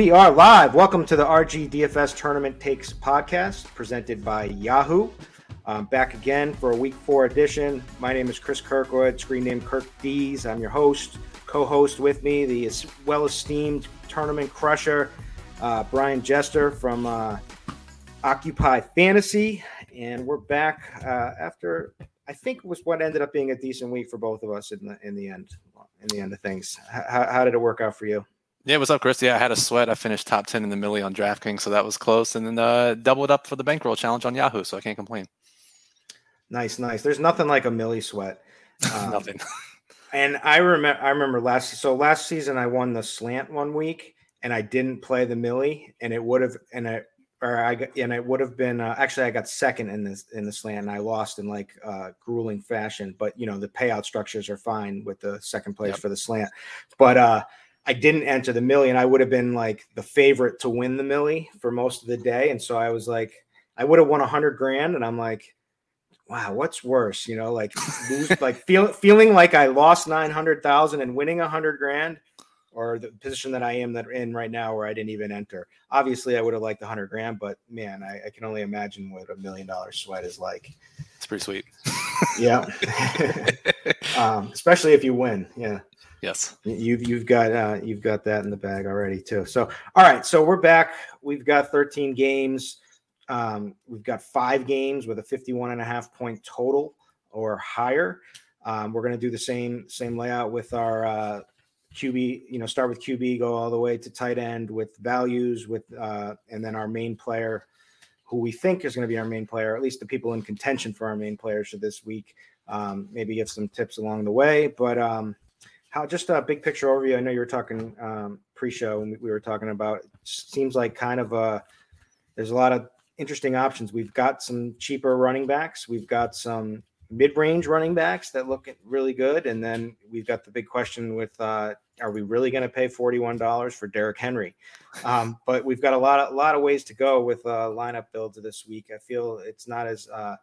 We are live. Welcome to the RG DFS Tournament Takes podcast presented by Yahoo. Um, back again for a week four edition. My name is Chris Kirkwood, screen name Kirk Dees. I'm your host, co host with me, the well esteemed tournament crusher, uh, Brian Jester from uh, Occupy Fantasy. And we're back uh, after I think was what ended up being a decent week for both of us in the in the end. In the end of things, how did it work out for you? Yeah, what's up, Chris? Yeah, I had a sweat. I finished top 10 in the millie on DraftKings, so that was close. And then uh, doubled up for the bankroll challenge on Yahoo, so I can't complain. Nice, nice. There's nothing like a millie sweat. Um, nothing. and I remember, I remember last. So last season, I won the slant one week, and I didn't play the millie, and it would have, and I, or I, got, and it would have been. Uh, actually, I got second in this in the slant, and I lost in like uh, grueling fashion. But you know, the payout structures are fine with the second place yep. for the slant. But uh, I didn't enter the million, I would have been like the favorite to win the millie for most of the day. And so I was like, I would have won a hundred grand. And I'm like, wow, what's worse? You know, like lose, like feel, feeling like I lost 900,000 and winning a hundred grand or the position that I am that in right now where I didn't even enter. Obviously I would have liked the hundred grand, but man, I, I can only imagine what a million dollar sweat is like. It's pretty sweet. Yeah. um, especially if you win. Yeah. Yes. You've you've got uh, you've got that in the bag already too. So all right, so we're back. We've got 13 games. Um, we've got five games with a 51 and a half point total or higher. Um, we're going to do the same same layout with our uh, QB. You know, start with QB, go all the way to tight end with values with, uh, and then our main player, who we think is going to be our main player, at least the people in contention for our main players for this week. Um, maybe give some tips along the way, but um, how just a big picture overview. I know you were talking um, pre-show, and we were talking about. seems like kind of a there's a lot of interesting options. We've got some cheaper running backs. We've got some mid-range running backs that look really good, and then we've got the big question with: uh, Are we really going to pay forty-one dollars for Derrick Henry? Um, but we've got a lot of a lot of ways to go with uh, lineup builds this week. I feel it's not as uh,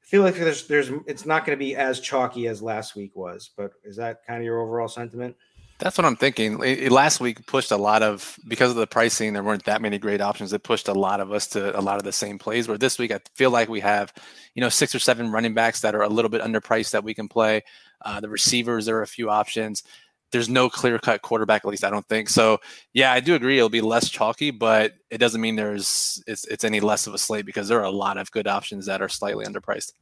feel like there's there's it's not going to be as chalky as last week was. But is that kind of your overall sentiment? That's what I'm thinking. Last week pushed a lot of because of the pricing. There weren't that many great options. It pushed a lot of us to a lot of the same plays. Where this week, I feel like we have, you know, six or seven running backs that are a little bit underpriced that we can play. Uh, the receivers, there are a few options. There's no clear cut quarterback, at least I don't think. So yeah, I do agree it'll be less chalky, but it doesn't mean there's it's it's any less of a slate because there are a lot of good options that are slightly underpriced.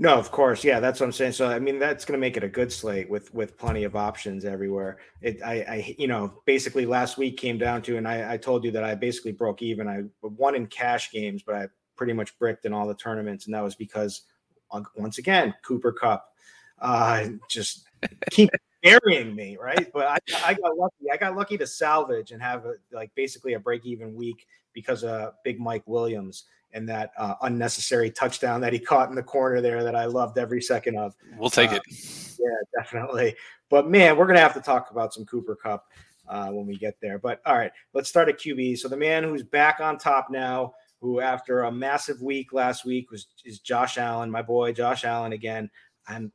No, of course, yeah, that's what I'm saying. So, I mean, that's going to make it a good slate with with plenty of options everywhere. It, I, I, you know, basically last week came down to, and I, I told you that I basically broke even. I won in cash games, but I pretty much bricked in all the tournaments, and that was because, once again, Cooper Kupp, uh, just keep burying me, right? But I, I got lucky. I got lucky to salvage and have a, like basically a break even week because of Big Mike Williams and that uh, unnecessary touchdown that he caught in the corner there that I loved every second of. We'll take uh, it. Yeah, definitely. But man, we're gonna have to talk about some Cooper Kupp uh, when we get there. But all right, let's start at QB. So the man who's back on top now, who after a massive week last week was is Josh Allen, my boy Josh Allen again. I'm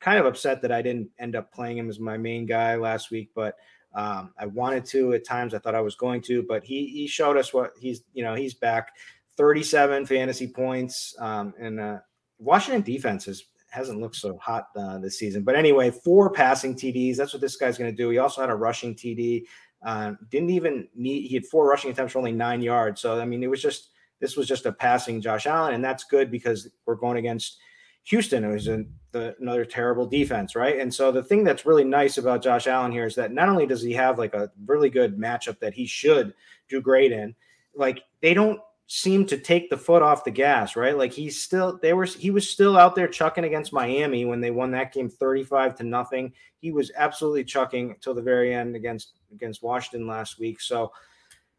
kind of upset that I didn't end up playing him as my main guy last week, but um, I wanted to at times. I thought I was going to, but he he showed us what he's you know he's back. 37 fantasy points. Um, and uh, Washington defense is, hasn't looked so hot uh, this season. But anyway, four passing TDs. That's what this guy's going to do. He also had a rushing TD. Uh, didn't even need, he had four rushing attempts for only nine yards. So, I mean, it was just, this was just a passing Josh Allen. And that's good because we're going against Houston, who's a, the, another terrible defense, right? And so the thing that's really nice about Josh Allen here is that not only does he have like a really good matchup that he should do great in, like they don't seemed to take the foot off the gas, right? Like he's still they were he was still out there chucking against Miami when they won that game 35 to nothing. He was absolutely chucking till the very end against against Washington last week. So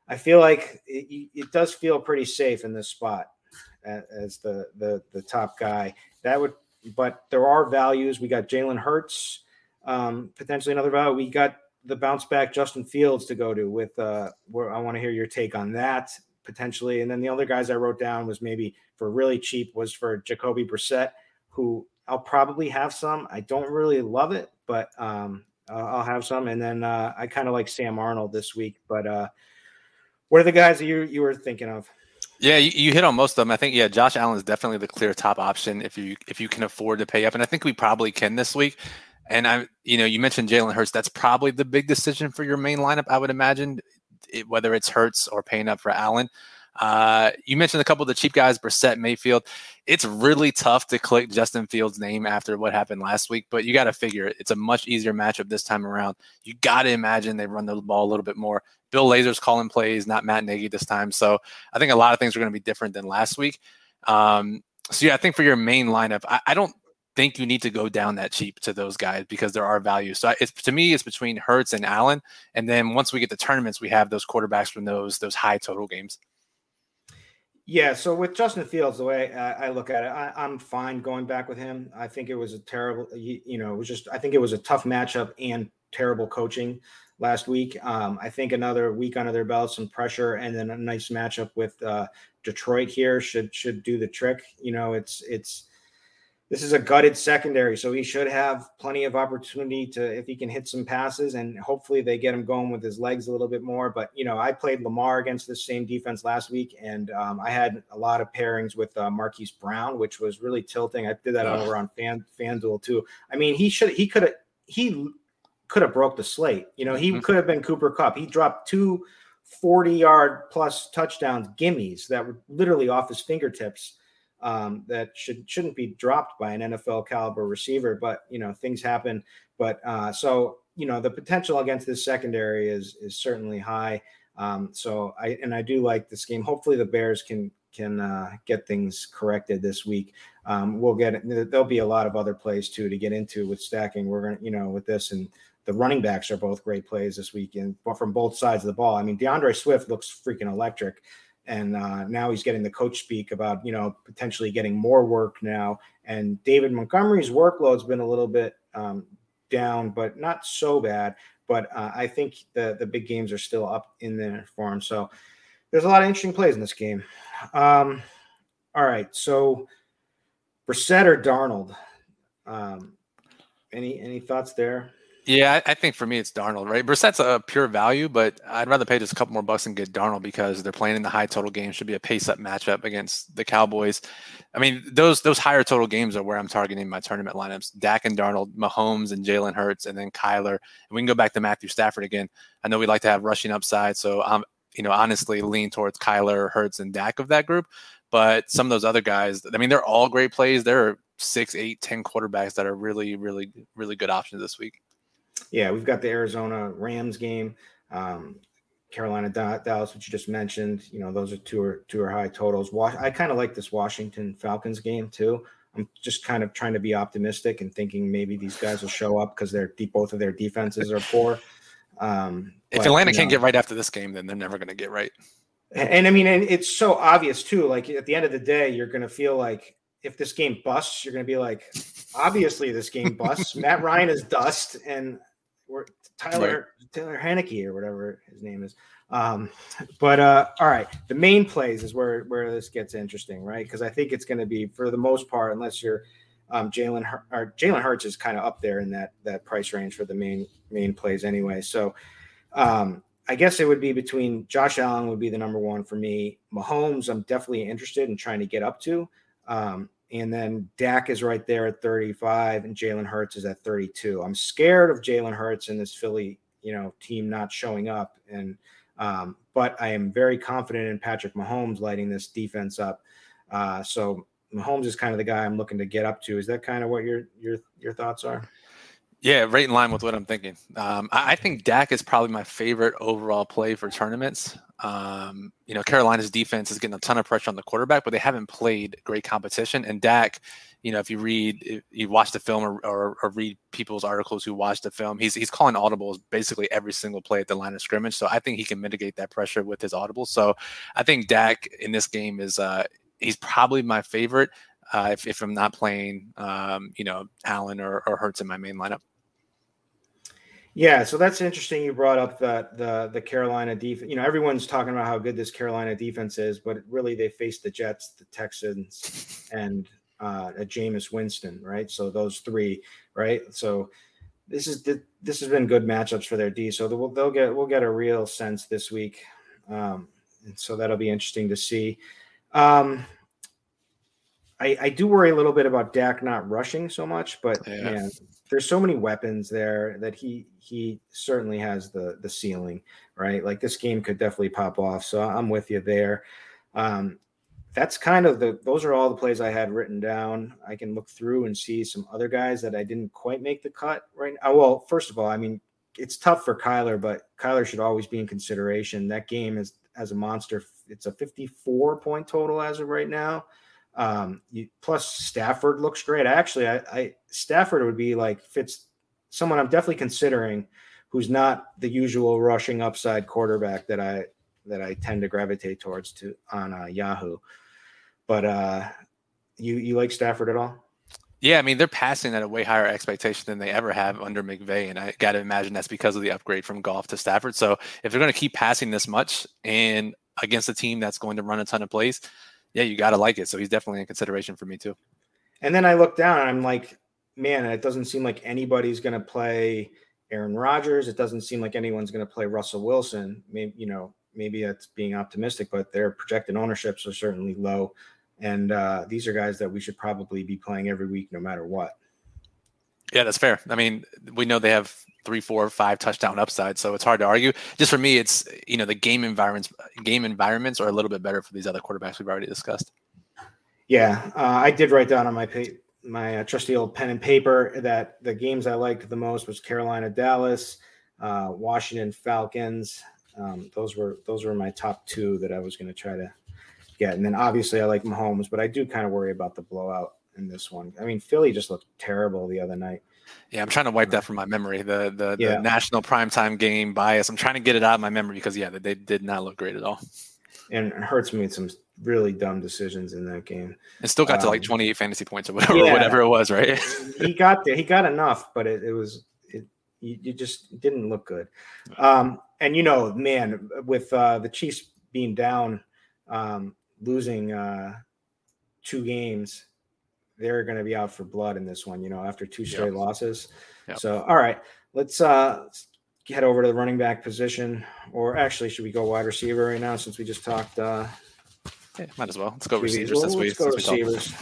I feel like it, it does feel pretty safe in this spot as the the the top guy. That would but there are values. We got Jalen Hurts, um, potentially another value. We got the bounce back Justin Fields to go to with uh where I want to hear your take on that potentially. And then the other guys I wrote down was maybe for really cheap was for Jacoby Brissett, who I'll probably have some. I don't really love it, but um, I'll have some. And then uh, I kind of like Sam Darnold this week. But uh, what are the guys that you you were thinking of? Yeah, you, you, hit on most of them. I think yeah, Josh Allen is definitely the clear top option if you if you can afford to pay up, and I think we probably can this week. And I, you know, you mentioned Jalen Hurts. That's probably the big decision for your main lineup. I would imagine it, whether it's Hurts or paying up for Allen. Uh, you mentioned a couple of the cheap guys, Brissett, Mayfield. It's really tough to click Justin Fields' name after what happened last week, but you got to figure it's a much easier matchup this time around. You got to imagine they run the ball a little bit more. Bill Lazor's calling plays, not Matt Nagy this time. So I think a lot of things are going to be different than last week. Um, so yeah, I think for your main lineup, I, I don't think you need to go down that cheap to those guys because there are values. So it's to me, it's between Hurts and Allen, and then once we get the tournaments, we have those quarterbacks from those those high total games. Yeah, so with Justin Fields, the way I, I look at it, I, am fine going back with him. I think it was a terrible, you, you, know, it was just, I think it was a tough matchup and terrible coaching last week. Um, I think another week under their belt, some pressure, and then a nice matchup with uh, Detroit here should should do the trick. You know, it's it's this is a gutted secondary, so he should have plenty of opportunity to if he can hit some passes, and hopefully they get him going with his legs a little bit more. But you know, I played Lamar against this same defense last week, and um, I had a lot of pairings with uh, Marquise Brown, which was really tilting. I did that oh. over on Fan FanDuel too. I mean, he should he could have he could have broke the slate. You know, he mm-hmm. could have been Cooper Kupp. He dropped two 40 yard plus touchdowns gimmies that were literally off his fingertips um, that should shouldn't be dropped by an NFL caliber receiver. But you know things happen. But uh, so you know the potential against this secondary is is certainly high. Um, so I and I do like this game. Hopefully the Bears can can uh, get things corrected this week. Um, we'll get there'll be a lot of other plays too to get into with stacking. We're gonna you know with this and the running backs are both great plays this weekend but from both sides of the ball. I mean, DeAndre Swift looks freaking electric and uh, now he's getting the coach speak about you know potentially getting more work now. And David Montgomery's workload's been a little bit um, down, but not so bad. But uh, I think the the big games are still up in there for him. So there's a lot of interesting plays in this game. Um, all right, so Brissett or Darnold. Um, any any thoughts there? Yeah, I, think for me it's Darnold, right? Brissett's a pure value, but I'd rather pay just a couple more bucks and get Darnold because they're playing in the high total game. Should be a pace up matchup against the Cowboys. I mean, those those higher total games are where I'm targeting my tournament lineups. Dak and Darnold, Mahomes and Jalen Hurts, and then Kyler. And we can go back to Matthew Stafford again. I know we like to have rushing upside, so I'm you know honestly lean towards Kyler, Hurts, and Dak of that group. But some of those other guys, I mean, they're all great plays. There are six, eight, ten quarterbacks that are really, really, really good options this week yeah, we've got the Arizona Rams game, um, Carolina Dallas, which you just mentioned. You know, those are two or two or high totals. I kind of like this Washington Falcons game too. I'm just kind of trying to be optimistic and thinking maybe these guys will show up because they're both of their defenses are poor. Um, if but, Atlanta you know, can't get right after this game, then they're never going to get right. And, and, I mean, and it's so obvious too. Like at the end of the day, you're going to feel like if this game busts, you're going to be like, obviously this game busts. Matt Ryan is dust, and or Tyler right. Taylor Heinicke or whatever his name is. Um, but uh, all right, the main plays is where where this gets interesting, right? Because I think it's going to be for the most part, unless you're um, Jalen or Jalen Hurts is kind of up there in that that price range for the main main plays anyway. So um, I guess it would be between Josh Allen would be the number one for me. Mahomes, I'm definitely interested in trying to get up to. Um, and then Dak is right there at 35, and Jalen Hurts is at 32. I'm scared of Jalen Hurts and this Philly, you know, team not showing up. And um, but I am very confident in Patrick Mahomes lighting this defense up. Uh, so Mahomes is kind of the guy I'm looking to get up to. Is that kind of what your your your thoughts are? Yeah, right in line with what I'm thinking. Um, I, I, think Dak is probably my favorite overall play for tournaments. Um, you know, Carolina's defense is getting a ton of pressure on the quarterback, but they haven't played great competition. And Dak, you know, if you read, if you watch the film or, or, or, read people's articles who watch the film, he's he's calling audibles basically every single play at the line of scrimmage. So I think he can mitigate that pressure with his audibles. So I think Dak in this game is uh, he's probably my favorite. Uh, if, if I'm not playing, um, you know, Allen or, or Hurts in my main lineup. Yeah, so that's interesting. You brought up that the the Carolina defense. You know, everyone's talking about how good this Carolina defense is, but really they faced the Jets, the Texans, and uh, a Jameis Winston, right? So those three, right? So this is the, this has been good matchups for their D. So they'll, they'll get we'll get a real sense this week, um, and so that'll be interesting to see. Um, I, I do worry a little bit about Dak not rushing so much, but yeah. man, there's so many weapons there that he he certainly has the the ceiling, right? Like this game could definitely pop off. So I'm with you there. Um, that's kind of the those are all the plays I had written down. I can look through and see some other guys that I didn't quite make the cut right now. Well, first of all, I mean it's tough for Kyler, but Kyler should always be in consideration. That game is as a monster. It's a 54 point total as of right now. Um, you, plus Stafford looks great. Actually, I, I Stafford would be like fits someone I'm definitely considering who's not the usual rushing upside quarterback that I that I tend to gravitate towards to on uh, Yahoo. But uh, you you like Stafford at all? Yeah, I mean they're passing at a way higher expectation than they ever have under McVay, and I got to imagine that's because of the upgrade from Goff to Stafford. So if they're going to keep passing this much and against a team that's going to run a ton of plays, yeah, you got to like it. So he's definitely in consideration for me too. And then I look down and I'm like, man, it doesn't seem like anybody's going to play Aaron Rodgers. It doesn't seem like anyone's going to play Russell Wilson. Maybe, you know, maybe that's being optimistic, but their projected ownerships are certainly low. And uh, these are guys that we should probably be playing every week, no matter what. Yeah, that's fair. I mean, we know they have three, four, five touchdown upside, so it's hard to argue. Just for me, it's you know the game environments, game environments are a little bit better for these other quarterbacks we've already discussed. Yeah, uh, I did write down on my pa- my uh, trusty old pen and paper that the games I liked the most was Carolina, Dallas, uh, Washington, Falcons. Um, those were those were my top two that I was going to try to get, and then obviously I like Mahomes, but I do kind of worry about the blowout in this one. I mean, Philly just looked terrible the other night. Yeah, I'm trying to wipe that from my memory. The the, yeah. the national primetime game bias. I'm trying to get it out of my memory because yeah, they did not look great at all. And Hurts made some really dumb decisions in that game. And still got um, to like um, 28 fantasy points or whatever, yeah, whatever it was, right? he got there. He got enough, but it, it was it. You, you, just didn't look good. Um, and you know, man, with uh, the Chiefs being down, um, losing uh, two games they're going to be out for blood in this one, you know, after two straight yep. losses. Yep. So, all right, let's uh head over to the running back position, or actually, should we go wide receiver right now since we just talked? Uh, yeah, might as well. Let's go receivers well, week. Let's go receivers.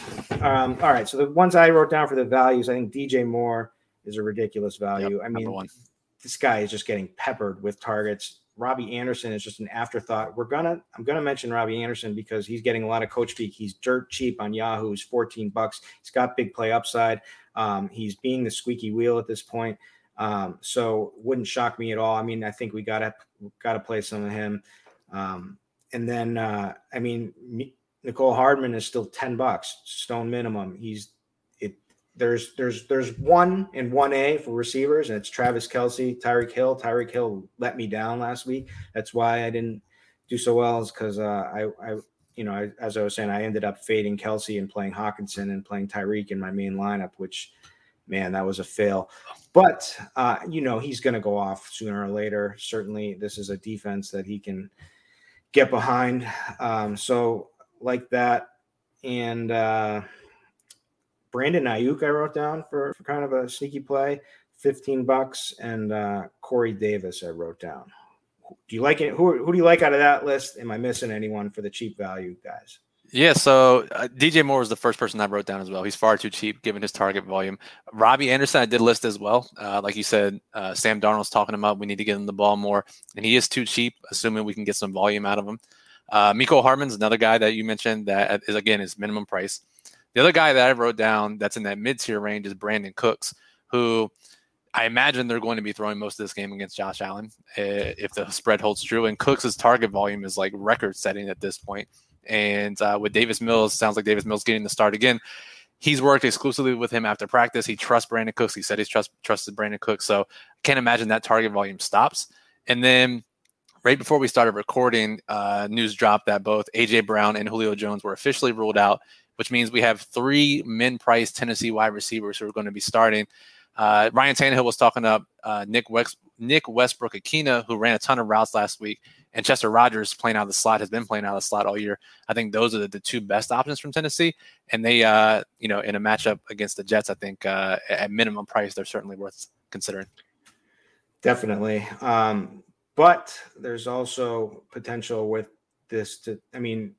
Um, all right. So the ones I wrote down for the values, I think DJ Moore is a ridiculous value. Yep, I mean, this guy is just getting peppered with targets. Robbie Anderson is just an afterthought. We're gonna I'm gonna mention Robbie Anderson because he's getting a lot of coach speak. He's dirt cheap on Yahoo. He's 14 bucks. He's got big play upside. Um, he's being the squeaky wheel at this point. Um, so wouldn't shock me at all. I mean, I think we gotta gotta play some of him. Um, and then uh, I mean, Mecole Hardman is still 10 bucks, stone minimum. He's. There's there's there's one and one A for receivers, and it's Travis Kelce, Tyreek Hill. Tyreek Hill let me down last week. That's why I didn't do so well, is because uh, I I you know I, as I was saying, I ended up fading Kelce and playing Hockenson and playing Tyreek in my main lineup, which man, that was a fail. But uh, you know, he's going to go off sooner or later. Certainly, this is a defense that he can get behind. Um, so like that, and uh, Brandon Aiyuk, I wrote down for, for kind of a sneaky play, fifteen bucks, and uh, Corey Davis, I wrote down. Do you like it? Who, who do you like out of that list? Am I missing anyone for the cheap value guys? Yeah, so uh, DJ Moore was the first person I wrote down as well. He's far too cheap given his target volume. Robbie Anderson, I did list as well. Uh, like you said, uh, Sam Darnold's talking about we need to get him the ball more, and he is too cheap, assuming we can get some volume out of him. Uh, Mecole Hardman's another guy that you mentioned that is again is minimum price. The other guy that I wrote down that's in that mid tier range is Brandin Cooks, who I imagine they're going to be throwing most of this game against Josh Allen eh, if the spread holds true. And Cooks' target volume is like record setting at this point. And uh, with Davis Mills, sounds like Davis Mills getting the start again. He's worked exclusively with him after practice. He trusts Brandin Cooks. He said he's trust, trusted Brandin Cooks. So I can't imagine that target volume stops. And then right before we started recording, uh, news dropped that both AJ Brown and Julio Jones were officially ruled out, which means we have three min price Tennessee wide receivers who are going to be starting. Uh, Ryan Tannehill was talking up uh, Nick West, Nick Westbrook-Ikhine, who ran a ton of routes last week, and Chester Rogers playing out of the slot has been playing out of the slot all year. I think those are the, the two best options from Tennessee, and they, uh, you know, in a matchup against the Jets, I think uh, at minimum price they're certainly worth considering. Definitely, um, but there's also potential with this. To, I mean,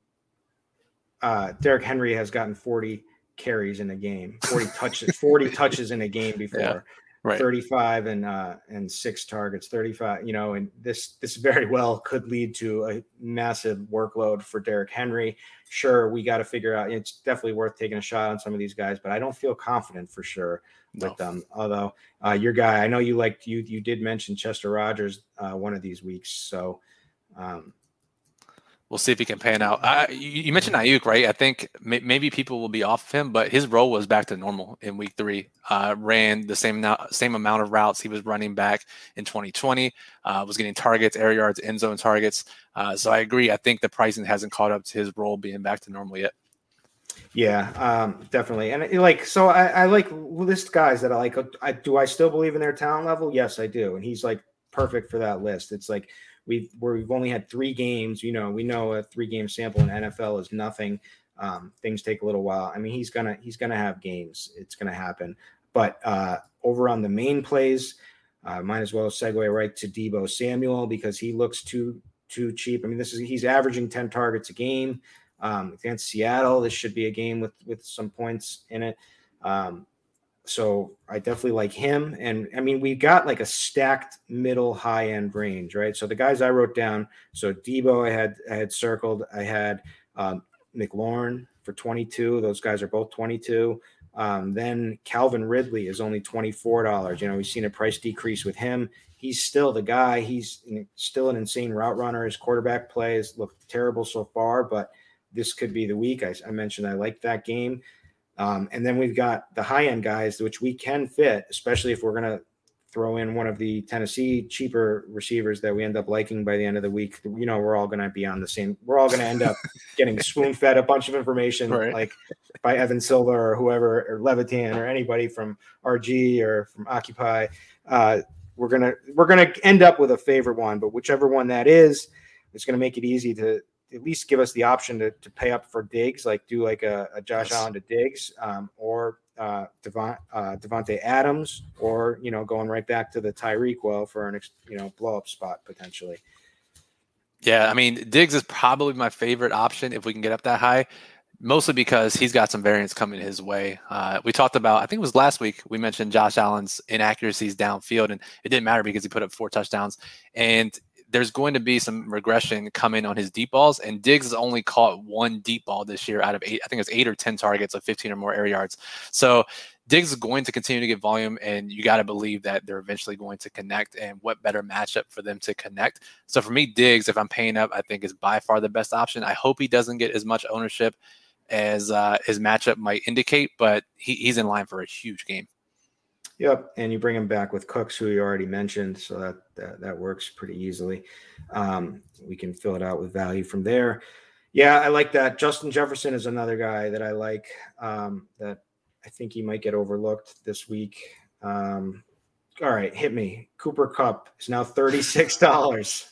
uh, Derrick Henry has gotten 40 carries in a game, 40 touches, 40 touches in a game before. Yeah right. 35 and uh, and six targets, 35. You know, and this this very well could lead to a massive workload for Derrick Henry. Sure, we got to figure out. It's definitely worth taking a shot on some of these guys, but I don't feel confident for sure no. with them. Although uh, your guy, I know you liked you you did mention Chester Rogers uh, one of these weeks, so. Um, we'll see if he can pan out. Uh, you, mentioned Aiyuk, right? I think may, maybe people will be off of him, but his role was back to normal in week three. Uh, ran the same same amount of routes he was running back in 2020. Uh, was getting targets, air yards, end zone targets. Uh, so I agree. I think the pricing hasn't caught up to his role being back to normal yet. Yeah, um, definitely. And like, so I, I like list guys that I like. I, do I still believe in their talent level? Yes, I do. And he's like perfect for that list. It's like we've we've only had three games. You know, we know a three game sample in NFL is nothing. Um, things take a little while. I mean, he's gonna he's gonna have games. It's gonna happen. But uh, over on the main plays, uh, might as well segue right to Deebo Samuel because he looks too too cheap. I mean, this is he's averaging ten targets a game um, against Seattle. This should be a game with with some points in it. Um, so I definitely like him. And I mean, we've got like a stacked middle high end range, right? So the guys I wrote down, so Deebo, I had I had circled, I had um, McLaurin for 22. Those guys are both 22. Um, then Calvin Ridley is only $24. You know, we've seen a price decrease with him. He's still the guy. He's still an insane route runner. His quarterback plays look terrible so far, but this could be the week. I, I mentioned I like that game. Um, and then we've got the high end guys, which we can fit, especially if we're going to throw in one of the Tennessee cheaper receivers that we end up liking by the end of the week. You know, we're all going to be on the same, we're all going to end up getting spoon fed a bunch of information right. like by Evan Silva or whoever, or Levitan or anybody from RG or from Occupy. Uh, we're going to, we're going to end up with a favorite one, but whichever one that is, it's going to make it easy to, at least give us the option to, to pay up for Diggs, like do like a, a Josh yes. Allen to Diggs, um, or uh, Devon, uh, Davante Adams, or you know, going right back to the Tyreek well for an ex, you know blow up spot potentially. Yeah, I mean Diggs is probably my favorite option if we can get up that high, mostly because he's got some variance coming his way. Uh, we talked about, I think it was last week, we mentioned Josh Allen's inaccuracies downfield, and it didn't matter because he put up four touchdowns. And there's going to be some regression coming on his deep balls. And Diggs has only caught one deep ball this year out of eight. I think it's eight or 10 targets of 15 or more air yards. So Diggs is going to continue to get volume, and you got to believe that they're eventually going to connect. And what better matchup for them to connect? So for me, Diggs, if I'm paying up, I think is by far the best option. I hope he doesn't get as much ownership as uh, his matchup might indicate, but he, he's in line for a huge game. Yep, and you bring him back with Cooks, who you already mentioned, so that that, that works pretty easily. Um, we can fill it out with value from there. Yeah, I like that. Justin Jefferson is another guy that I like. Um, that I think he might get overlooked this week. Um, all right, hit me. Cooper Kupp is now thirty six dollars.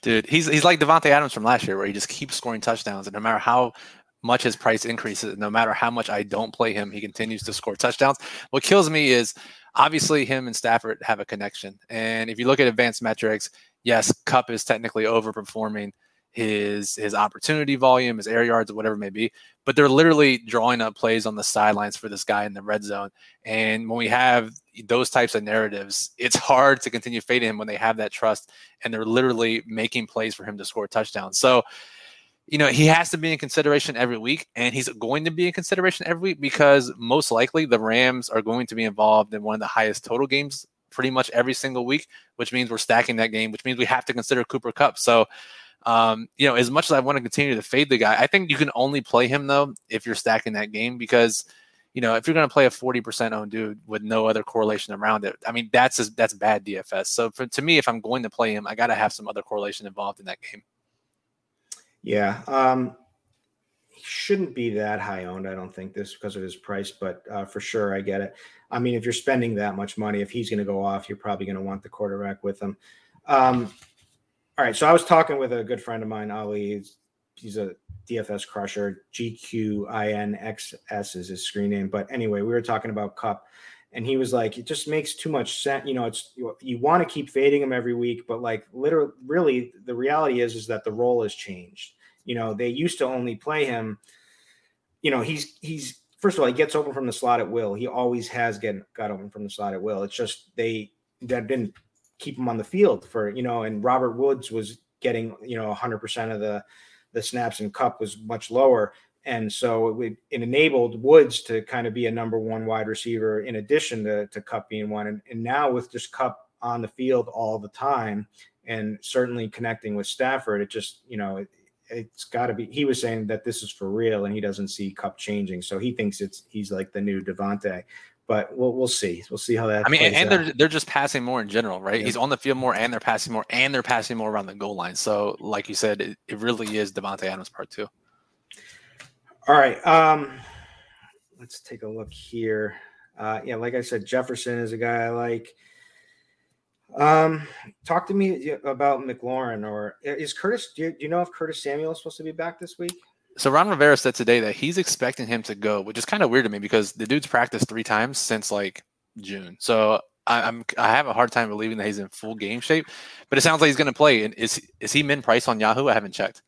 Dude, he's he's like Davante Adams from last year, where he just keeps scoring touchdowns, and no matter how much his price increases, no matter how much I don't play him, he continues to score touchdowns. What kills me is obviously him and Stafford have a connection. And if you look at advanced metrics, yes, Kupp is technically overperforming his his opportunity volume, his air yards, whatever it may be. But they're literally drawing up plays on the sidelines for this guy in the red zone. And when we have those types of narratives, it's hard to continue fading him when they have that trust and they're literally making plays for him to score touchdowns. So you know, he has to be in consideration every week, and he's going to be in consideration every week because most likely the Rams are going to be involved in one of the highest total games pretty much every single week, which means we're stacking that game, which means we have to consider Cooper Kupp. So, um, you know, as much as I want to continue to fade the guy, I think you can only play him though if you're stacking that game because, you know, if you're going to play a 40% owned dude with no other correlation around it, I mean, that's just, that's bad DFS. So for, to me, if I'm going to play him, I got to have some other correlation involved in that game. Yeah. Um, shouldn't be that high owned, I don't think, this because of his price, but uh, for sure, I get it. I mean, if you're spending that much money, if he's going to go off, you're probably going to want the quarterback with him. Um, all right. So I was talking with a good friend of mine, Ali. He's, he's a DFS crusher. GQINXS is his screen name. But anyway, we were talking about Kupp, and he was like, it just makes too much sense. You know, it's you, you want to keep fading him every week, but like literally, really, the reality is is that the role has changed. You know, they used to only play him. You know, he's he's first of all, he gets open from the slot at will. He always has get got open from the slot at will. It's just they that didn't keep him on the field for you know. And Robert Woods was getting you know 100 percent of the the snaps and Kupp was much lower. And so it, would, it enabled Woods to kind of be a number one wide receiver in addition to, to Kupp being one. And, and now with just Kupp on the field all the time and certainly connecting with Stafford, it just, you know, it, it's got to be. He was saying that this is for real, and he doesn't see Kupp changing, so he thinks it's he's like the new Davante. But we'll we'll see. We'll see how that. I mean, and they're they're just passing more in general, right? Yeah. He's on the field more, and they're passing more, and they're passing more around the goal line. So, like you said, it, it really is Davante Adams part two. All right. Um, let's take a look here. Uh, yeah, like I said, Jefferson is a guy I like. Um, talk to me about McLaurin or is Curtis? Do you, do you know if Curtis Samuel is supposed to be back this week? So Ron Rivera said today that he's expecting him to go, which is kind of weird to me because the dude's practiced three times since like June. So I, am I have a hard time believing that he's in full game shape, but it sounds like he's going to play. And is is he min price on Yahoo? I haven't checked.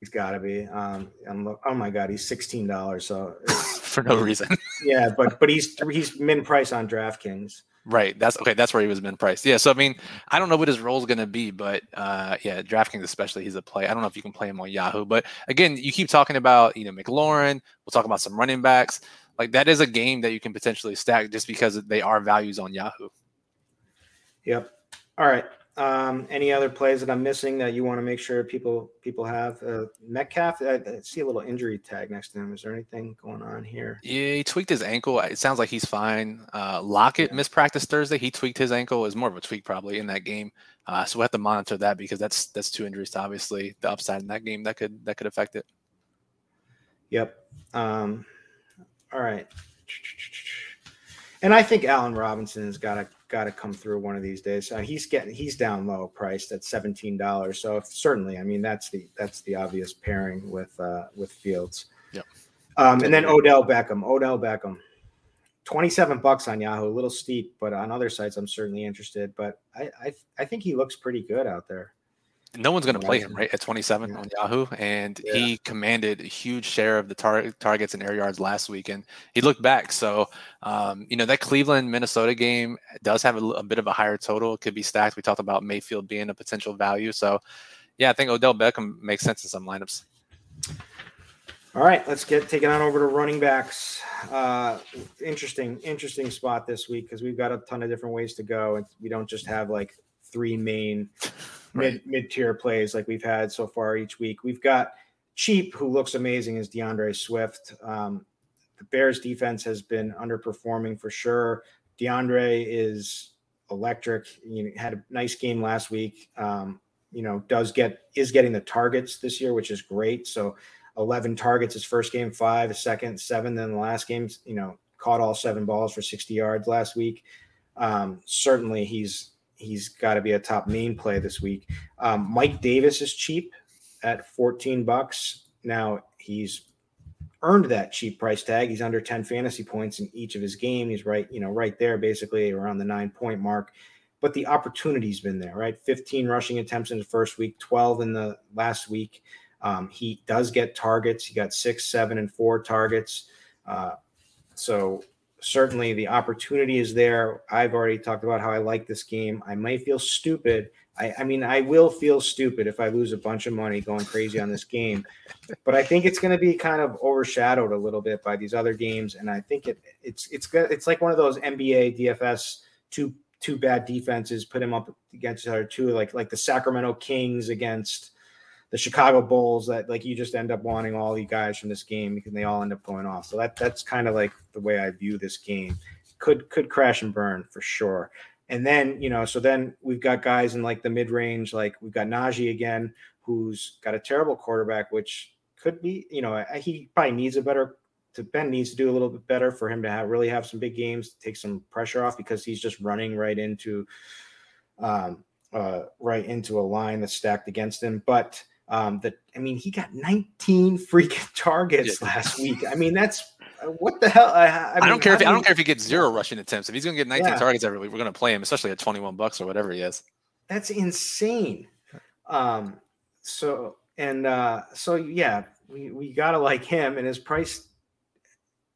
He's got to be. Um, I'm, oh my god, he's sixteen dollars. So for no reason. yeah, but but he's he's min price on DraftKings. Right. That's okay. That's where he was min priced. Yeah. So I mean, I don't know what his role is going to be, but uh, yeah, DraftKings especially, he's a play. I don't know if you can play him on Yahoo, but again, you keep talking about you know McLaurin. We'll talk about some running backs. Like that is a game that you can potentially stack just because they are values on Yahoo. Yep. All right. Um, any other plays that I'm missing that you want to make sure people people have? Uh, Metcalf, I, I, see a little injury tag next to him. Is there anything going on here? Yeah, he tweaked his ankle. It sounds like he's fine. Uh, Lockett yeah. missed practice Thursday. He tweaked his ankle. Is more of a tweak probably in that game. Uh, so we have to monitor that because that's that's two injuries to obviously the upside in that game that could that could affect it. Yep. Um, all right. And I think Allen Robinson has got to got to come through one of these days. Uh, he's getting he's down low priced at seventeen dollars. So if, certainly, I mean that's the that's the obvious pairing with uh, with Fields. Yeah. Um, and then Odell Beckham. Odell Beckham. 27 bucks on Yahoo, a little steep, but on other sites, I'm certainly interested. But I, I, I think he looks pretty good out there. No one's going to play him right at 27 yeah. on Yahoo, and yeah. he commanded a huge share of the tar- targets and air yards last week, and he looked back. So, um, you know, that Cleveland Minnesota game does have a, a, bit of a higher total. It could be stacked. We talked about Mayfield being a potential value. So, yeah, I think Odell Beckham makes sense in some lineups. All right, let's get taken on over to running backs. Uh, interesting, interesting spot this week because we've got a ton of different ways to go, and we don't just have like three main mid mid tier plays like we've had so far each week. We've got cheap, who looks amazing, is DeAndre Swift. Um, the Bears defense has been underperforming for sure. DeAndre is electric. You know, had a nice game last week. Um, you know, does get is getting the targets this year, which is great. So 11 targets his first game, five, second, seven. Then the last game, you know, caught all seven balls for 60 yards last week. Um, certainly he's he's got to be a top main play this week. Um, Mike Davis is cheap at 14 bucks. Now he's earned that cheap price tag. He's under 10 fantasy points in each of his game. He's right, you know, right there, basically around the nine point mark. But the opportunity's been there, right? 15 rushing attempts in the first week, 12 in the last week. Um, he does get targets. He got six, seven, and four targets. Uh, so certainly the opportunity is there. I've already talked about how I like this game. I might feel stupid. I, I, mean, I will feel stupid if I lose a bunch of money going crazy on this game, but I think it's going to be kind of overshadowed a little bit by these other games, and I think it it's it's it's like one of those NBA DFS two two bad defenses put him up against each other too, like like the Sacramento Kings against the Chicago Bulls that like you just end up wanting all the guys from this game because they all end up going off. So that that's kind of like the way I view this game. Could could crash and burn for sure. And then you know, so then we've got guys in like the mid range, like we've got Najee again, who's got a terrible quarterback, which could be you know he probably needs a better. To Ben needs to do a little bit better for him to have really have some big games, take some pressure off because he's just running right into, um, uh, right into a line that's stacked against him. But um, that I mean, he got 19 freaking targets yeah. last week. I mean, that's uh, what the hell. I, I, mean, I don't care if I don't care if he gets zero rushing attempts. If he's going to get 19 yeah. targets every week, we're going to play him, especially at 21 bucks or whatever he is. That's insane. Um, so and uh, so yeah, we we gotta like him, and his price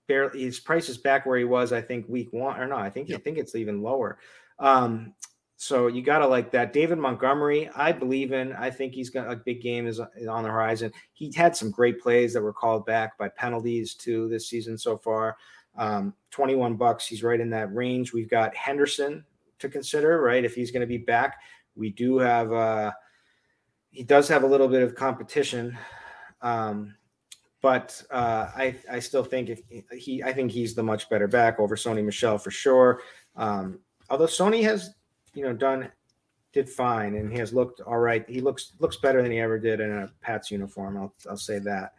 barely his price is back where he was. I think week one or no, I think yep. I think it's even lower. Um, so you got to like that. David Montgomery, I believe in. I think he's got a big game is, on the horizon. He had some great plays that were called back by penalties too this season so far. Um, 21 bucks. He's right in that range. We've got Henderson to consider, right? If he's going to be back, we do have, uh, he does have a little bit of competition. Um, but uh, I, I still think if he, I think he's the much better back over Sony Michel for sure. Um, although Sony has you know, done did fine, and he has looked all right. He looks looks better than he ever did in a Pats uniform. I'll I'll say that.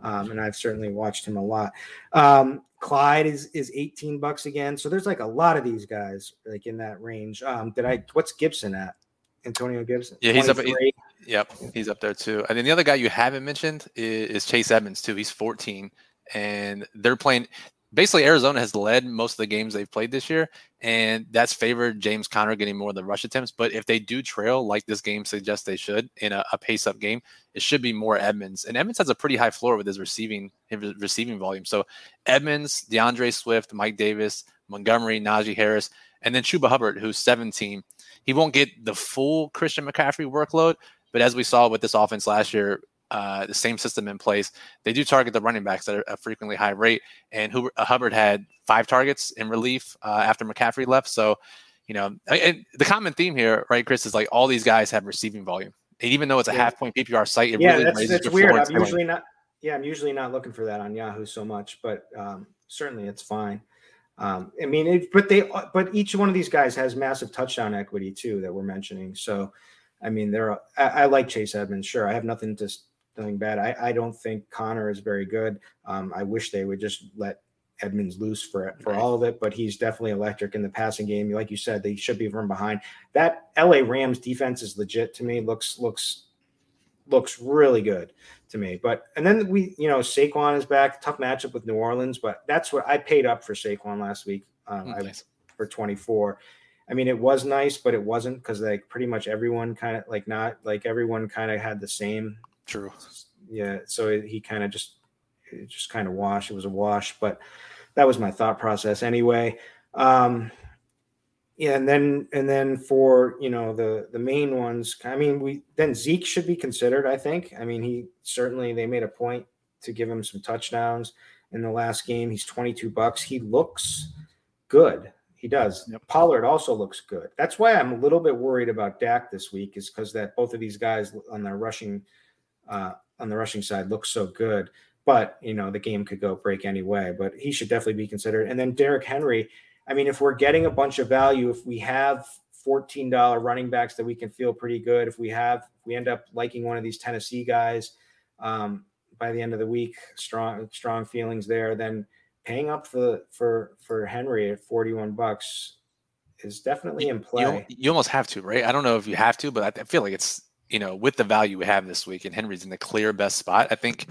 Um, and I've certainly watched him a lot. Um, Clyde is is 18 bucks again. So there's like a lot of these guys like in that range. Um, did I what's Gibson at? Antonio Gibson. Yeah, he's 23? up. He, yep, he's up there too. And then the other guy you haven't mentioned is, is Chase Edmonds too. He's 14, and they're playing basically Arizona has led most of the games they've played this year, and that's favored James Conner getting more of the rush attempts. But if they do trail, like this game suggests they should in a, a pace up game, it should be more Edmonds. And Edmonds has a pretty high floor with his receiving his receiving volume. So Edmonds, DeAndre Swift, Mike Davis, Montgomery, Najee Harris, and then Chuba Hubbard, who's 17. He won't get the full Christian McCaffrey workload, but as we saw with this offense last year, uh, the same system in place. They do target the running backs at a frequently high rate. And Huber, uh, Hubbard had five targets in relief uh, after McCaffrey left. So, you know, and the common theme here, right, Chris, is like all these guys have receiving volume. And even though it's a yeah. half point PPR site, it yeah, really that's, that's weird. I'm usually not. Yeah, I'm usually not looking for that on Yahoo so much, but um, certainly it's fine. Um, I mean, it, but they, but each one of these guys has massive touchdown equity too that we're mentioning. So, I mean, they're. I, I like Chase Edmonds. Sure, I have nothing to nothing bad. I, I don't think Conner is very good. Um, I wish they would just let Edmonds loose for for right. all of it, but he's definitely electric in the passing game. Like you said, they should be from behind. That LA Rams defense is legit to me. Looks looks looks really good to me. But and then we, you know, Saquon is back. Tough matchup with New Orleans, but that's what I paid up for Saquon last week. Um, nice. I, for 24. I mean, it was nice, but it wasn't because like pretty much everyone kind of like not like everyone kind of had the same. True. Yeah. So he kind of just it just kind of wash. It was a wash, but that was my thought process anyway. Um, yeah, and then and then for you know the the main ones, I mean, we then Zeke should be considered. I think. I mean, he certainly they made a point to give him some touchdowns in the last game. He's twenty two bucks. He looks good. He does. Yep. Pollard also looks good. That's why I'm a little bit worried about Dak this week, is because that both of these guys on the rushing uh, on the rushing side looks so good. But you know the game could go break anyway. But he should definitely be considered. And then Derrick Henry. I mean, if we're getting a bunch of value, if we have $14 running backs that we can feel pretty good, if we have, if we end up liking one of these Tennessee guys um, by the end of the week, strong, strong feelings there, then paying up for for for Henry at 41 bucks is definitely in play. You, you, almost have to, right? I don't know if you have to, but I feel like it's you know with the value we have this week and Henry's in the clear best spot. I think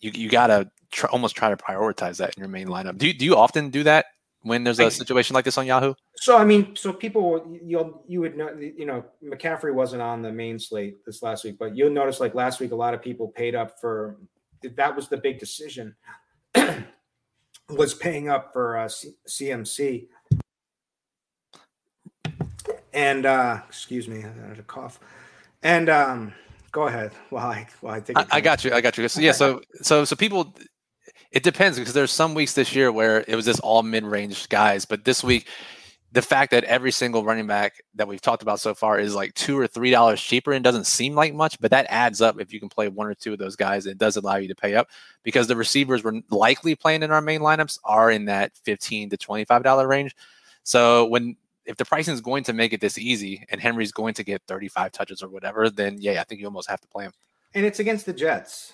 you you gotta try, almost try to prioritize that in your main lineup. Do you, do you often do that when there's a situation like this on Yahoo? So I mean, so people you'll you would know you know McCaffrey wasn't on the main slate this last week, but you'll notice like last week a lot of people paid up for that was the big decision was paying up for uh, C- CMC. And uh, excuse me, I had a cough. And um, go ahead while I while I take. I, I got you. I got you. So, yeah. So so so people. It depends because there's some weeks this year where it was just all mid-range guys, but this week the fact that every single running back that we've talked about so far is like two or three dollars cheaper and doesn't seem like much, but that adds up if you can play one or two of those guys. It does allow you to pay up because the receivers we're likely playing in our main lineups are in that fifteen to twenty-five dollar range. So when if the pricing is going to make it this easy and Henry's going to get 35 touches or whatever, then yeah, I think you almost have to play him. And it's against the Jets.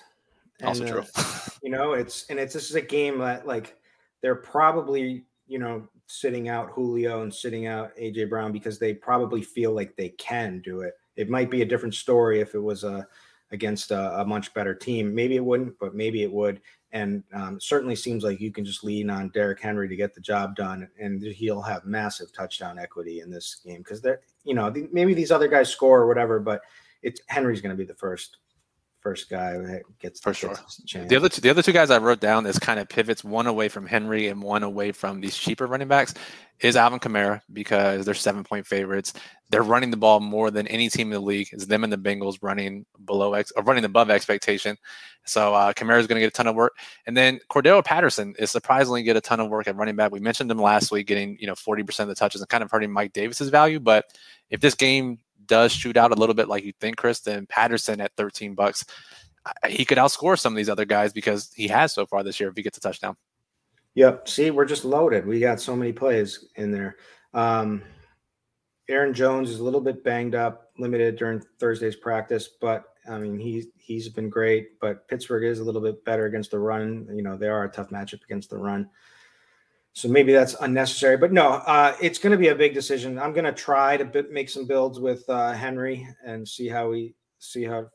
And, also true. Uh, you know, it's and it's this is a game that like they're probably, you know, sitting out Julio and sitting out AJ Brown because they probably feel like they can do it. It might be a different story if it was a against a, a much better team. Maybe it wouldn't, but maybe it would. And um, certainly seems like you can just lean on Derrick Henry to get the job done, and he'll have massive touchdown equity in this game because they're, you know, maybe these other guys score or whatever, but it's Henry's going to be the first first guy who gets for sure. The other two, the other two guys I wrote down as kind of pivots, one away from Henry and one away from these cheaper running backs, is Alvin Kamara because they're seven point favorites. They're running the ball more than any team in the league. It's them and the Bengals running below ex or running above expectation. So uh, Kamara is going to get a ton of work, and then Cordarrelle Patterson is surprisingly get a ton of work at running back. We mentioned him last week, getting you know forty percent of the touches and kind of hurting Mike Davis's value. But if this game does shoot out a little bit like you think, Chris, then Patterson at 13 bucks, he could outscore some of these other guys because he has so far this year if he gets a touchdown. Yep. See, we're just loaded. We got so many plays in there. Um, Aaron Jones is a little bit banged up, limited during Thursday's practice, but I mean he's he's been great. But Pittsburgh is a little bit better against the run. You know they are a tough matchup against the run. So maybe that's unnecessary, but no, uh, it's going to be a big decision. I'm going to try to make some builds with uh, Henry and see how we see how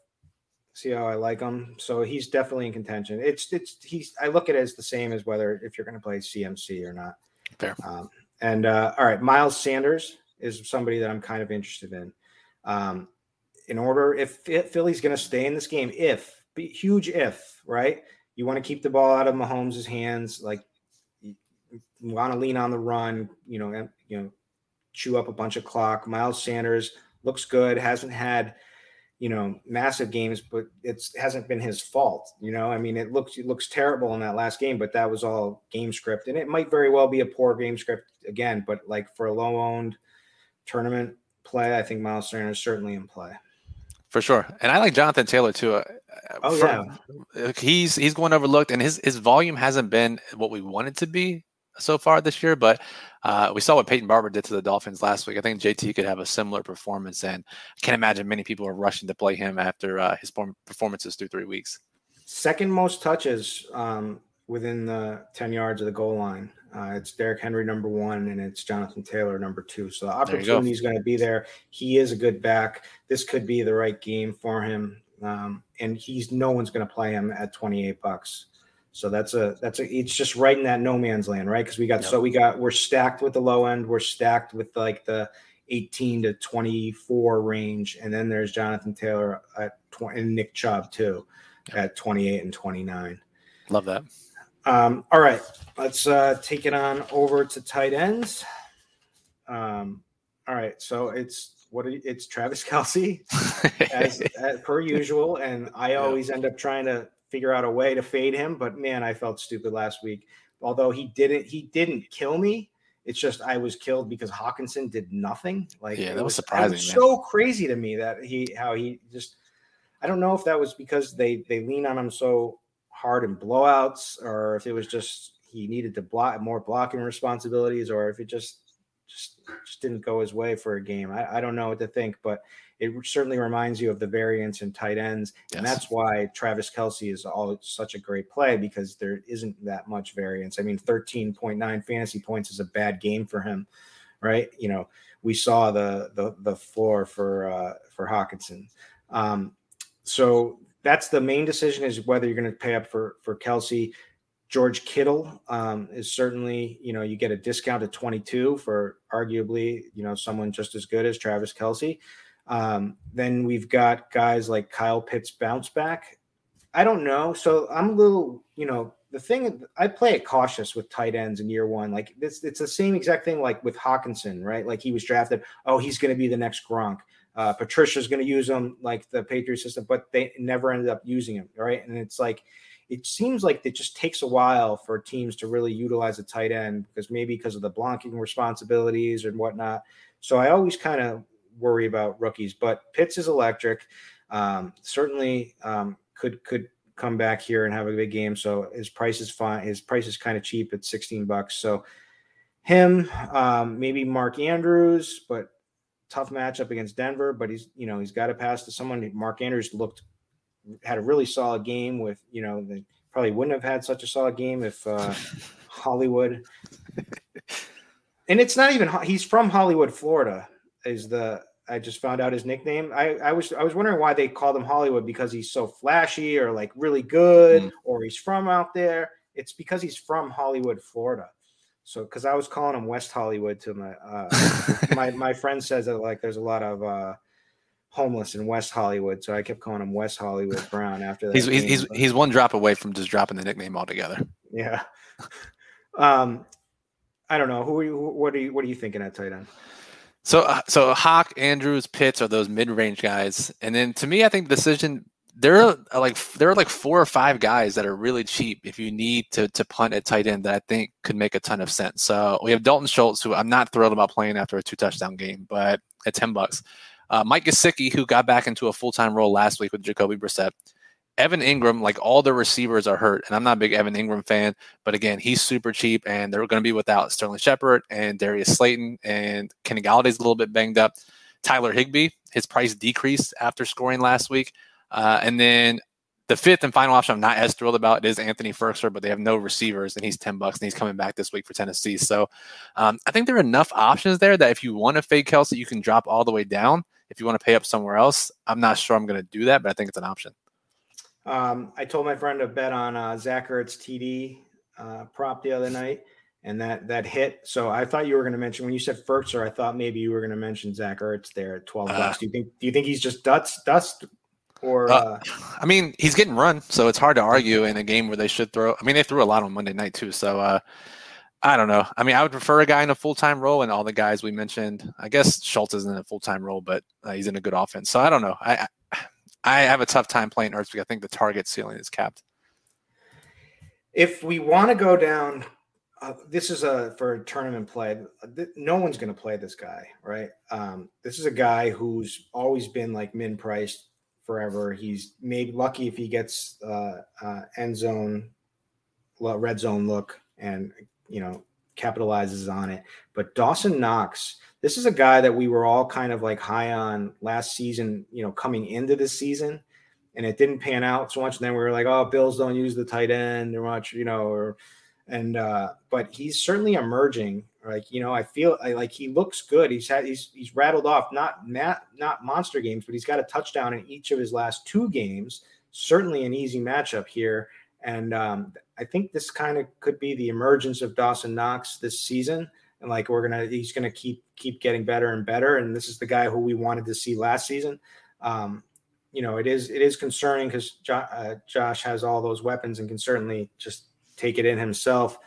see how I like him. So he's definitely in contention. It's it's he's I look at it as the same as whether if you're going to play CMC or not. Fair. Um, and uh, all right, Miles Sanders is somebody that I'm kind of interested in. Um, in order, if, if Philly's going to stay in this game, if huge if right, you want to keep the ball out of Mahomes' hands, like want to lean on the run, you know, you know, chew up a bunch of clock. Miles Sanders looks good, hasn't had, you know, massive games, but it's hasn't been his fault. You know, I mean, it looks it looks terrible in that last game, but that was all game script, and it might very well be a poor game script again. But like for a low owned tournament play, I think Miles Sanders certainly in play. For sure, and I like Jonathan Taylor too. Uh, oh yeah, he's he's going overlooked, and his his volume hasn't been what we wanted it to be so far this year, but uh, we saw what Peyton Barber did to the Dolphins last week. I think JT could have a similar performance, and I can't imagine many people are rushing to play him after uh, his performances through three weeks. Second most touches um, within the 10 yards of the goal line. Uh, it's Derrick Henry number one, and it's Jonathan Taylor number two. So the opportunity is going to be there. He is a good back. This could be the right game for him. um, and he's no one's going to play him at 28 bucks. So that's a that's a it's just right in that no man's land, right? Because we got yep. so we got we're stacked with the low end, we're stacked with like the 18 to 24 range, and then there's Jonathan Taylor at 20 and Nick Chubb too yep. at 28 and 29. Love that. Um, all right, let's uh, take it on over to tight ends. Um, all right, so it's what you, it's Travis Kelce as, as, per usual, and I always end up trying to figure out a way to fade him. But man, I felt stupid last week. Although he didn't, he didn't kill me. It's just I was killed because Hockenson did nothing. Like yeah, that was, was surprising. Was so crazy to me that he how he just. I don't know if that was because they they lean on him so hard in blowouts, or if it was just he needed to block more blocking responsibilities, or if it just just just didn't go his way for a game. I, I don't know what to think, but it certainly reminds you of the variance in tight ends, yes. and that's why Travis Kelce is all such a great play because there isn't that much variance. I mean, thirteen point nine fantasy points is a bad game for him, right? You know, we saw the the the floor for uh, for Hockenson. Um, so that's the main decision is whether you're going to pay up for for Kelce. George Kittle um, is certainly, you know, you get a discount at 22 for arguably, you know, someone just as good as Travis Kelce. Um, then we've got guys like Kyle Pitts bounce back. I don't know. So I'm a little, you know, the thing I play it cautious with tight ends in year one. Like this, it's the same exact thing like with Hockenson, right? Like he was drafted. Oh, he's going to be the next Gronk. Uh, Patricia's going to use him like the Patriot system, but they never ended up using him, right? And it's like it seems like it just takes a while for teams to really utilize a tight end because maybe because of the blocking responsibilities and whatnot. So I always kind of worry about rookies, but Pitts is electric. Um, certainly um, could could come back here and have a big game. So his price is fine. His price is kind of cheap at 16 bucks. So him, um, maybe Mark Andrews, but tough matchup against Denver. But he's you know he's got to pass to someone. Mark Andrews looked had a really solid game with, you know, they probably wouldn't have had such a solid game if uh, Hollywood. and it's not even he's from Hollywood, Florida. Is the I just found out his nickname. I, I was I was wondering why they called him Hollywood because he's so flashy or like really good mm. or he's from out there. It's because he's from Hollywood, Florida. So because I was calling him West Hollywood to my uh, my my friend says that like there's a lot of uh, homeless in West Hollywood, so I kept calling him West Hollywood Brown after that. he's he's, he's, he's one drop away from just dropping the nickname altogether. Yeah. Um, I don't know who are you. What are you? What are you thinking at tight end? So uh, so Hawk, Andrews, Pitts are those mid range guys, and then to me, I think decision there are like there are like four or five guys that are really cheap if you need to to punt at tight end that I think could make a ton of sense. So we have Dalton Schultz, who I'm not thrilled about playing after a two touchdown game, but at ten bucks. Uh, Mike Gesicki, who got back into a full time role last week with Jacoby Brissett. Evan Engram, like all the receivers are hurt, and I'm not a big Evan Engram fan, but again, he's super cheap, and they're going to be without Sterling Shepard and Darius Slayton, and Kenny Golladay's a little bit banged up. Tyler Higbee, his price decreased after scoring last week, uh, and then the fifth and final option I'm not as thrilled about is Anthony Firkser, but they have no receivers and he's 10 bucks and he's coming back this week for Tennessee. So um, I think there are enough options there that if you want to fade Kelce, you can drop all the way down. If you want to pay up somewhere else, I'm not sure I'm going to do that, but I think it's an option. Um, I told my friend to bet on uh, Zach Ertz TD uh, prop the other night, and that that hit. So I thought you were going to mention when you said Firkser, I thought maybe you were going to mention Zach Ertz there at 12 bucks. Uh, do you think do you think he's just dust dust or? Uh, uh, I mean, he's getting run, so it's hard to argue in a game where they should throw. I mean, they threw a lot on Monday night too, so uh, I don't know. I mean, I would prefer a guy in a full time role, and all the guys we mentioned. I guess Schultz isn't in a full time role, but uh, he's in a good offense. So I don't know. I, I, I have a tough time playing because I think the target ceiling is capped. If we want to go down, uh, this is a for a tournament play. No one's going to play this guy, right? Um, this is a guy who's always been like min priced forever. He's maybe lucky if he gets uh, uh, end zone, red zone look, and you know, capitalizes on it. But Dawson Knox, this is a guy that we were all kind of like high on last season, you know, coming into this season. And it didn't pan out so much. And then we were like, oh, Bills don't use the tight end or much, you know, or and uh, but he's certainly emerging, Like you know, I feel I, like he looks good. He's had he's he's rattled off not not not monster games, but he's got a touchdown in each of his last two games. Certainly an easy matchup here, and um, I think this kind of could be the emergence of Dawson Knox this season. And like we're gonna, he's gonna keep keep getting better and better. And this is the guy who we wanted to see last season. Um, you know, it is it is concerning because jo- uh, Josh has all those weapons and can certainly just take it in himself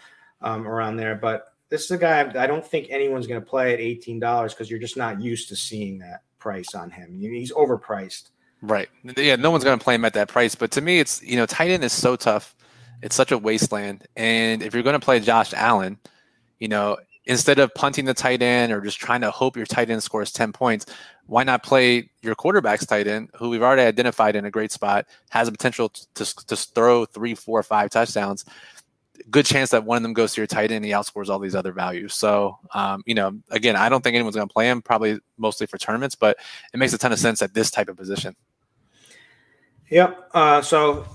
um, around there. But this is a guy I don't think anyone's going to play at eighteen dollars because you're just not used to seeing that price on him. He's overpriced. Right. Yeah. No one's going to play him at that price. But to me, it's you know, tight end is so tough. It's such a wasteland. And if you're going to play Josh Allen, you know, instead of punting the tight end or just trying to hope your tight end scores 10 points, why not play your quarterback's tight end, who we've already identified in a great spot, has a potential to, to throw three, four, five touchdowns? Good chance that one of them goes to your tight end, he outscores all these other values. So, um, you know, again, I don't think anyone's going to play him, probably mostly for tournaments, but it makes a ton of sense at this type of position. Yep. Uh, so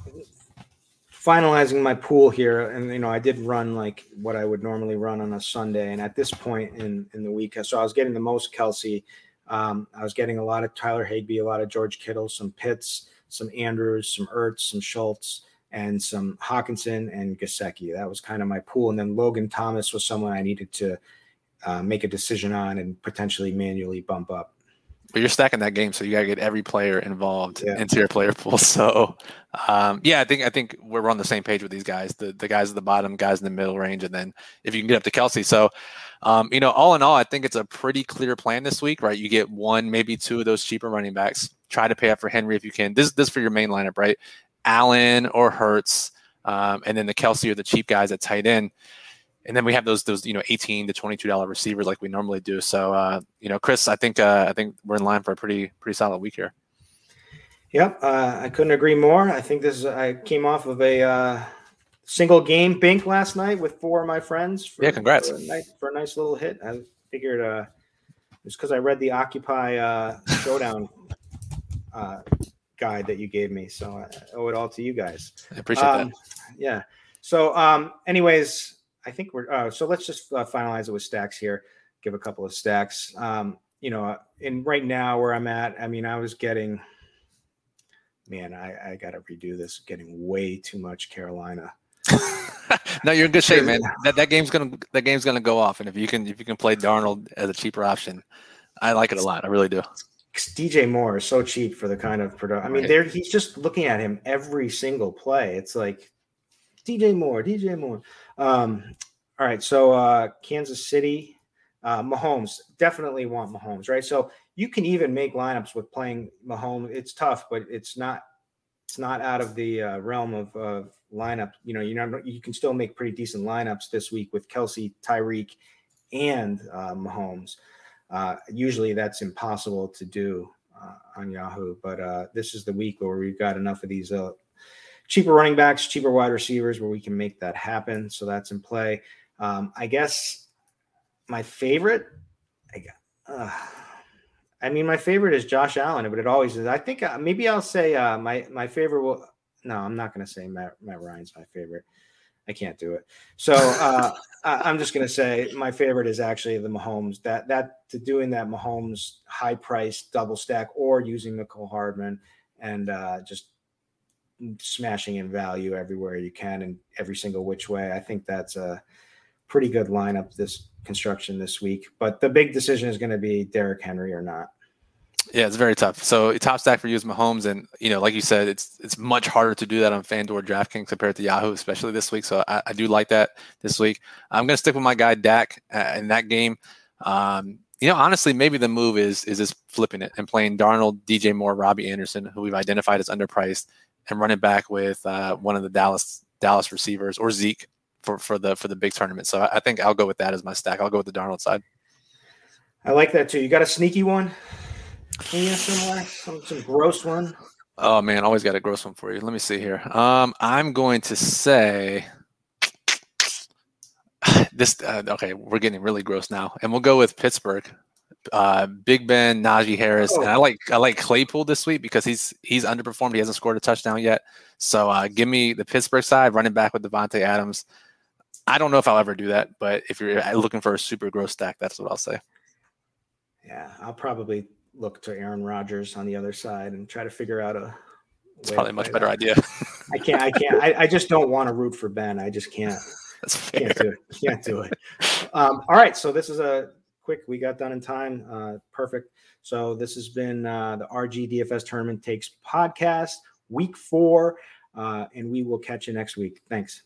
finalizing my pool here, and you know, I did run like what I would normally run on a Sunday, and at this point in in the week, so I was getting the most Kelce Um, I was getting a lot of Tyler Higbee, a lot of George Kittle, some Pitts, some Andrews, some Ertz, some Schultz, and some Hockenson and Gesicki. That was kind of my pool, and then Logan Thomas was someone I needed to uh, make a decision on and potentially manually bump up but you're stacking that game, so you got to get every player involved yeah. into your player pool. So, um, yeah, I think I think we're on the same page with these guys. The the guys at the bottom, guys in the middle range, and then if you can get up to Kelce. So, um, you know, all in all, I think it's a pretty clear plan this week, right? You get one, maybe two of those cheaper running backs. Try to pay up for Henry if you can. This this for your main lineup, right? Allen or Hurts, um, and then the Kelce or the cheap guys at tight end and then we have those those you know 18 to 22 dollar receivers like we normally do. So uh, you know chris i think uh, i think we're in line for a pretty pretty solid week here. Yep uh, i couldn't agree more. I think this is i came off of a uh, single game bink last night with four of my friends for, yeah congrats. for a, nice, for a nice little hit. I figured uh it's because i read the occupy uh showdown uh guide that you gave me. So i owe it all to you guys. I appreciate um, that yeah. So um anyways I think we're uh, so let's just uh, finalize it with stacks here. Give a couple of stacks. Um, you know, and right now where I'm at, I mean, I was getting, man, I, I got to redo this. Getting way too much Carolina. no, you're in good shape, man. That that game's gonna that game's gonna go off, and if you can if you can play Darnold as a cheaper option, I like it a lot. I really do. DJ Moore is so cheap for the kind of product. I mean, there he's just looking at him every single play. It's like DJ Moore, DJ Moore. Um, all right, so uh, Kansas City, uh, Mahomes definitely want Mahomes, right? So you can even make lineups with playing Mahomes. It's tough, but it's not it's not out of the uh, realm of uh, lineup. You know, you you can still make pretty decent lineups this week with Kelce, Tyreek, and uh, Mahomes. Uh, usually that's impossible to do uh, on Yahoo, but uh, this is the week where we've got enough of these uh, cheaper running backs, cheaper wide receivers where we can make that happen. So that's in play. Um, I guess my favorite, I, uh, I mean, my favorite is Josh Allen, but it always is. I think uh, maybe I'll say uh, my my favorite will. No, I'm not going to say Matt, Matt Ryan's my favorite. I can't do it. So uh, I'm just going to say my favorite is actually the Mahomes. That that to doing that Mahomes high price double stack or using Mecole Hardman and uh, just smashing in value everywhere you can and every single which way. I think that's a pretty good lineup this construction this week. But the big decision is going to be Derrick Henry or not. Yeah, it's very tough. So top stack for you is Mahomes, and you know, like you said, it's it's much harder to do that on FanDuel DraftKings compared to Yahoo, especially this week. So I, I do like that this week. I'm going to stick with my guy Dak in that game. Um, you know, honestly, maybe the move is is just flipping it and playing Darnold, DJ Moore, Robbie Anderson, who we've identified as underpriced, and running back with uh, one of the Dallas Dallas receivers or Zeke for, for the for the big tournament. So I, I think I'll go with that as my stack. I'll go with the Darnold side. I like that too. You got a sneaky one? Some, some gross one. Oh man, always got a gross one for you. Let me see here. Um, I'm going to say this. Uh, okay, we're getting really gross now, and we'll go with Pittsburgh uh, Big Ben, Najee Harris, oh. and I like I like Claypool this week because he's he's underperformed. He hasn't scored a touchdown yet. So uh, give me the Pittsburgh side running back with Davante Adams. I don't know if I'll ever do that, but if you're uh, looking for a super gross stack, that's what I'll say. Yeah, I'll probably look to Aaron Rodgers on the other side and try to figure out a. It's probably a much better that. idea. I can't. I can't. I, I, just don't want to root for Ben. I just can't. That's fair. Can't do it. Can't do it. Um, all right. So this is a quick. We got done in time. Uh, perfect. So this has been uh, the RG DFS Tournament Takes podcast, week four, uh, and we will catch you next week. Thanks.